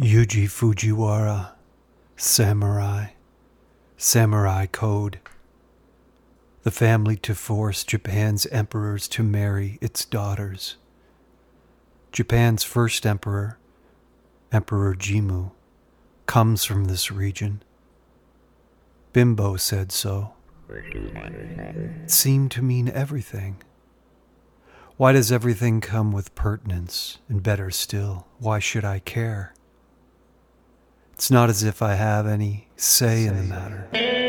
Yuji Fujiwara, Samurai, Samurai Code. The family to force Japan's emperors to marry its daughters. Japan's first emperor, Emperor Jimmu, comes from this region. Bimbo said so. It seemed to mean everything. Why does everything come with pertinence? And better still, why should I care? It's not as if I have any say in the matter.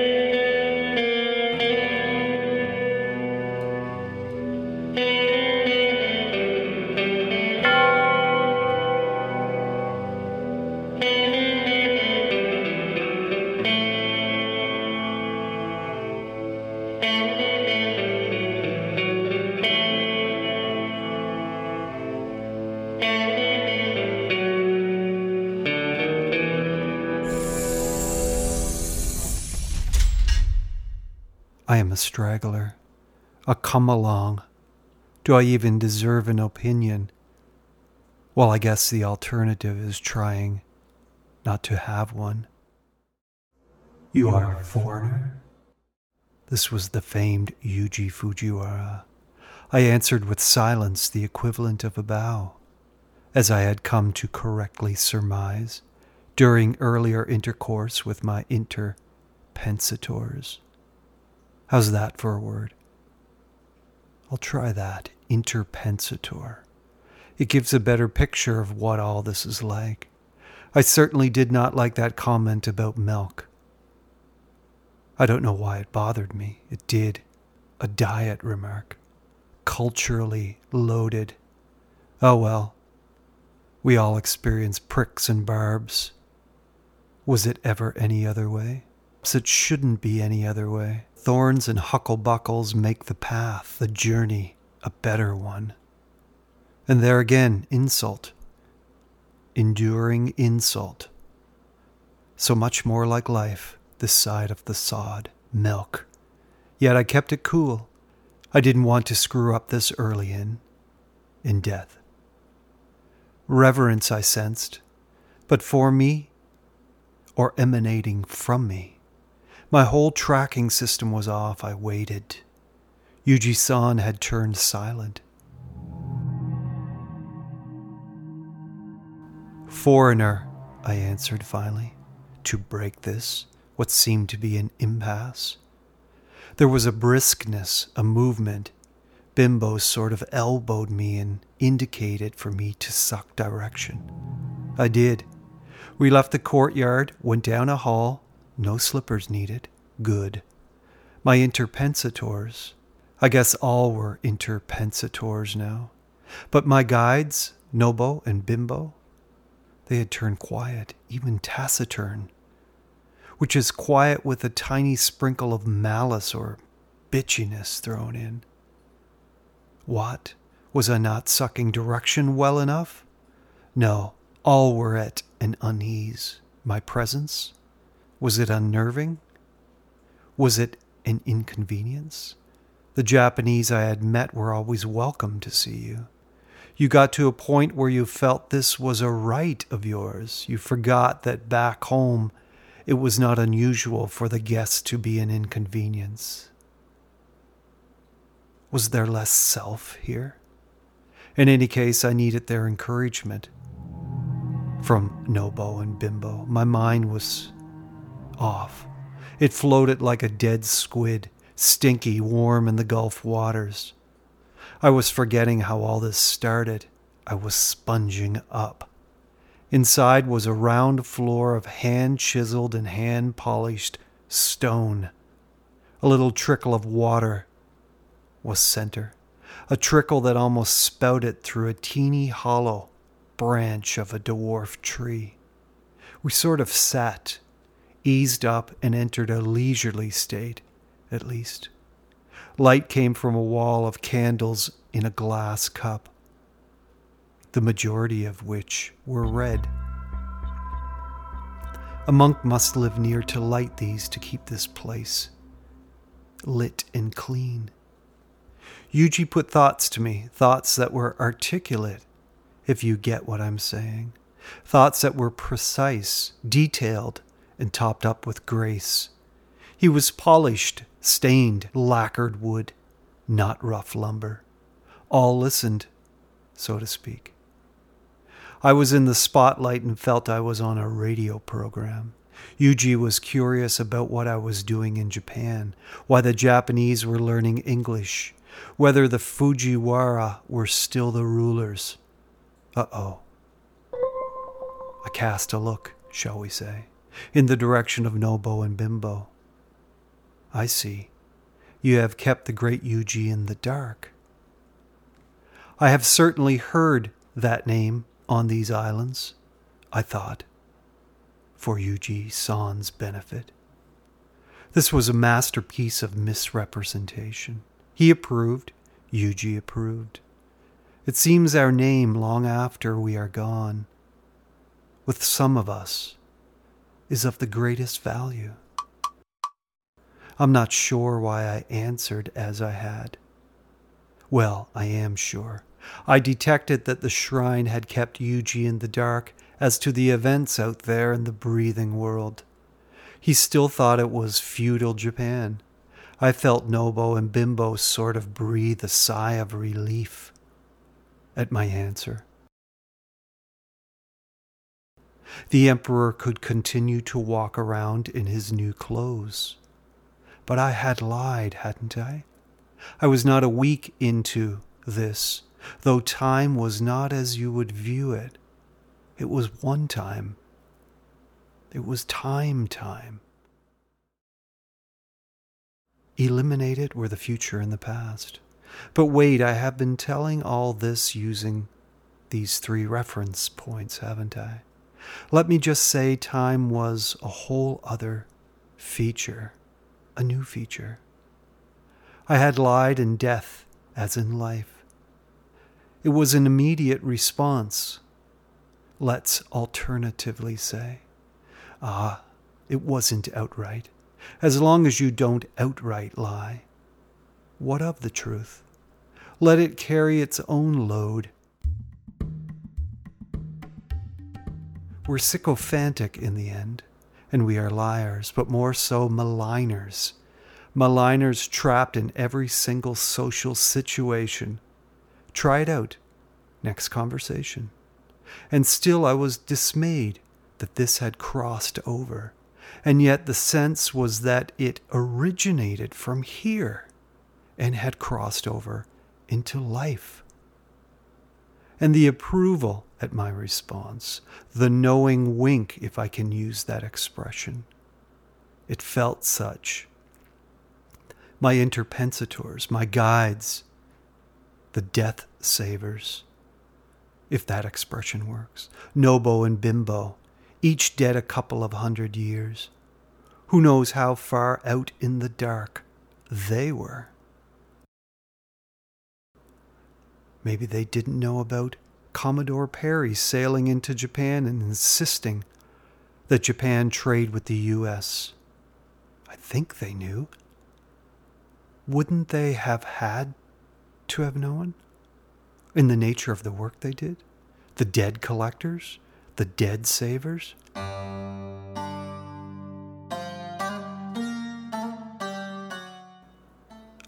Straggler, a come along. Do I even deserve an opinion? Well, I guess the alternative is trying not to have one. You are a foreigner? This was the famed Yuji Fujiwara. I answered with silence, the equivalent of a bow, as I had come to correctly surmise during earlier intercourse with my interpensators. How's that for a word? I'll try that. Interpensator. It gives a better picture of what all this is like. I certainly did not like that comment about milk. I don't know why it bothered me. It did. A diet remark. Culturally loaded. Oh well. We all experience pricks and barbs. Was it ever any other way? It shouldn't be any other way. Thorns and hucklebuckles make the path, the journey, a better one. And there again, insult. Enduring insult. So much more like life, this side of the sod, milk. Yet I kept it cool. I didn't want to screw up this early in, in death. Reverence I sensed, but for me, or emanating from me. My whole tracking system was off. I waited. Yuji san had turned silent. Foreigner, I answered finally, to break this, what seemed to be an impasse. There was a briskness, a movement. Bimbo sort of elbowed me and indicated for me to suck direction. I did. We left the courtyard, went down a hall, no slippers needed. Good. My interpensators. I guess all were interpensators now. But my guides, Nobo and Bimbo, they had turned quiet, even taciturn, which is quiet with a tiny sprinkle of malice or bitchiness thrown in. What? Was I not sucking direction well enough? No, all were at an unease. My presence? Was it unnerving? Was it an inconvenience? The Japanese I had met were always welcome to see you. You got to a point where you felt this was a right of yours. You forgot that back home it was not unusual for the guest to be an inconvenience. Was there less self here? In any case, I needed their encouragement. From Nobo and Bimbo, my mind was off. It floated like a dead squid, stinky, warm in the Gulf waters. I was forgetting how all this started. I was sponging up. Inside was a round floor of hand chiseled and hand polished stone. A little trickle of water was center, a trickle that almost spouted through a teeny hollow branch of a dwarf tree. We sort of sat eased up and entered a leisurely state, at least. Light came from a wall of candles in a glass cup, the majority of which were red. A monk must live near to light these to keep this place lit and clean. Yuji put thoughts to me, thoughts that were articulate, if you get what I'm saying. thoughts that were precise, detailed, and topped up with grace. He was polished, stained, lacquered wood, not rough lumber. All listened, so to speak. I was in the spotlight and felt I was on a radio program. Yuji was curious about what I was doing in Japan, why the Japanese were learning English, whether the Fujiwara were still the rulers. Uh oh. I cast a look, shall we say, in the direction of Nobo and Bimbo. I see. You have kept the great Yuji in the dark. I have certainly heard that name on these islands, I thought, for Yuji San's benefit. This was a masterpiece of misrepresentation. He approved, Yuji approved. It seems our name, long after we are gone, with some of us, is of the greatest value. I'm not sure why I answered as I had. Well, I am sure. I detected that the shrine had kept Yuji in the dark as to the events out there in the breathing world. He still thought it was feudal Japan. I felt Nobo and Bimbo sort of breathe a sigh of relief at my answer. The Emperor could continue to walk around in his new clothes. But I had lied, hadn't I? I was not a week into this, though time was not as you would view it. It was one time. It was time time. Eliminated were the future and the past. But wait, I have been telling all this using these three reference points, haven't I? Let me just say time was a whole other feature, a new feature. I had lied in death as in life. It was an immediate response, let's alternatively say. Ah, it wasn't outright, as long as you don't outright lie. What of the truth? Let it carry its own load We're sycophantic in the end, and we are liars, but more so maligners. Maligners trapped in every single social situation. Try it out. Next conversation. And still I was dismayed that this had crossed over, and yet the sense was that it originated from here and had crossed over into life. And the approval at my response, the knowing wink, if I can use that expression. It felt such. My interpensators, my guides, the death savers, if that expression works, Nobo and Bimbo, each dead a couple of hundred years. Who knows how far out in the dark they were? Maybe they didn't know about Commodore Perry sailing into Japan and insisting that Japan trade with the U.S. I think they knew. Wouldn't they have had to have known? In the nature of the work they did? The dead collectors? The dead savers?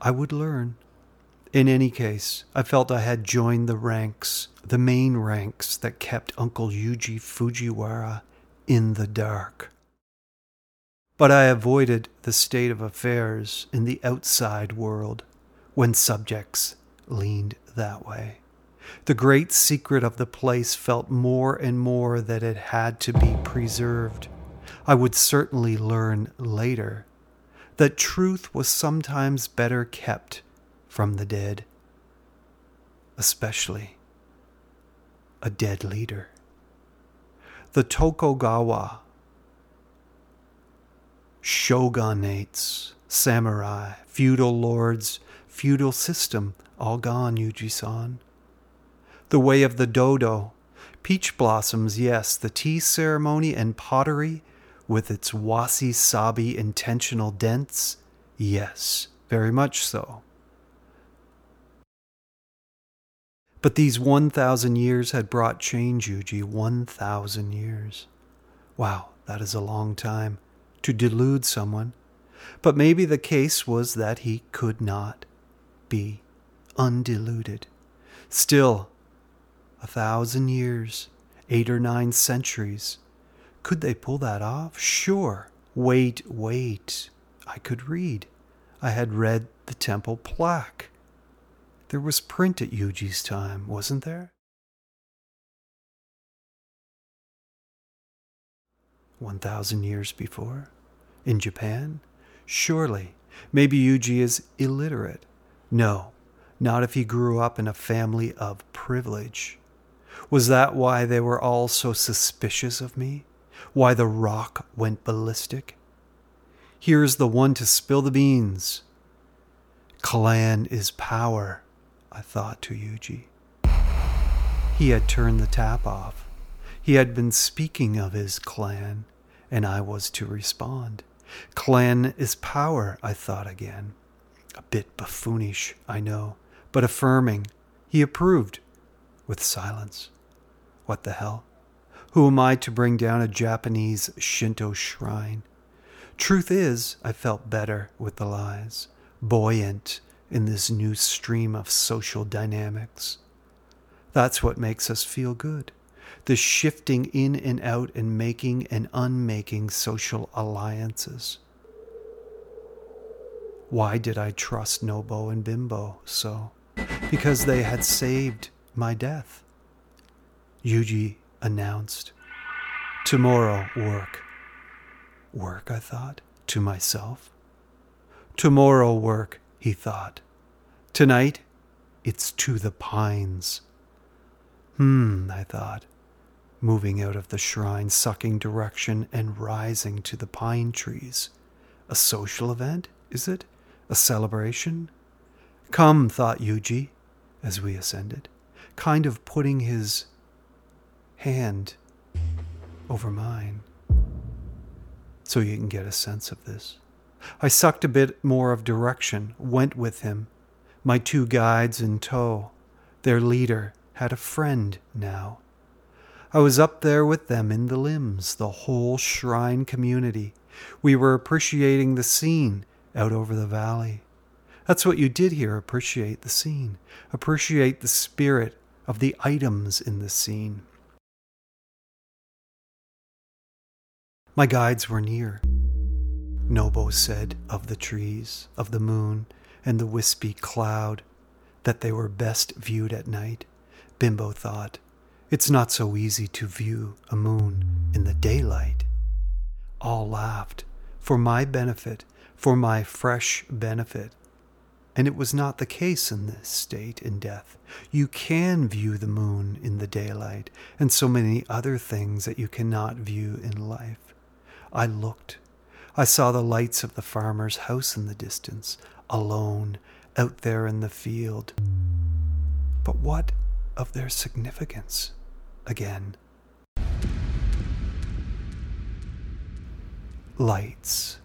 I would learn. In any case, I felt I had joined the ranks, the main ranks that kept Uncle Yuji Fujiwara in the dark. But I avoided the state of affairs in the outside world when subjects leaned that way. The great secret of the place felt more and more that it had to be preserved. I would certainly learn later that truth was sometimes better kept from the dead, especially a dead leader. The Tokugawa, shogunates, samurai, feudal lords, feudal system, all gone, Yuji san. The way of the dodo, peach blossoms, yes, the tea ceremony and pottery with its wabi sabi intentional dents, yes, very much so. But these 1,000 years had brought change, Yuji. 1,000 years. Wow, that is a long time to delude someone. But maybe the case was that he could not be undiluted. Still, a thousand years, eight or nine centuries. Could they pull that off? Sure. Wait, wait. I could read. I had read the temple plaque. There was print at Yuji's time, wasn't there? One thousand years before? In Japan? Surely. Maybe Yuji is illiterate. No, not if he grew up in a family of privilege. Was that why they were all so suspicious of me? Why the rock went ballistic? Here's the one to spill the beans. Clan is power. I thought to Yuji. He had turned the tap off. He had been speaking of his clan, and I was to respond. Clan is power, I thought again. A bit buffoonish, I know, but affirming. He approved, with silence. What the hell? Who am I to bring down a Japanese Shinto shrine? Truth is, I felt better with the lies, buoyant in this new stream of social dynamics. That's what makes us feel good. The shifting in and out and making and unmaking social alliances. Why did I trust Nobo and Bimbo so? Because they had saved my death. Yuji announced. Tomorrow, work. Work, I thought, to myself. Tomorrow, work, he thought. Tonight, it's to the pines. Hmm, I thought, moving out of the shrine, sucking direction, and rising to the pine trees. A social event, is it? A celebration? Come, thought Yuji, as we ascended, kind of putting his hand over mine. So you can get a sense of this. I sucked a bit more of direction, went with him, my two guides in tow. Their leader had a friend now. I was up there with them in the limbs, the whole shrine community. We were appreciating the scene out over the valley. That's what you did here appreciate the scene, appreciate the spirit of the items in the scene. My guides were near. Nobo said of the trees, of the moon, and the wispy cloud, that they were best viewed at night. Bimbo thought, it's not so easy to view a moon in the daylight. All laughed, for my benefit, for my fresh benefit. And it was not the case in this state in death. You can view the moon in the daylight, and so many other things that you cannot view in life. I looked I saw the lights of the farmer's house in the distance, alone, out there in the field. But what of their significance? Again. Lights.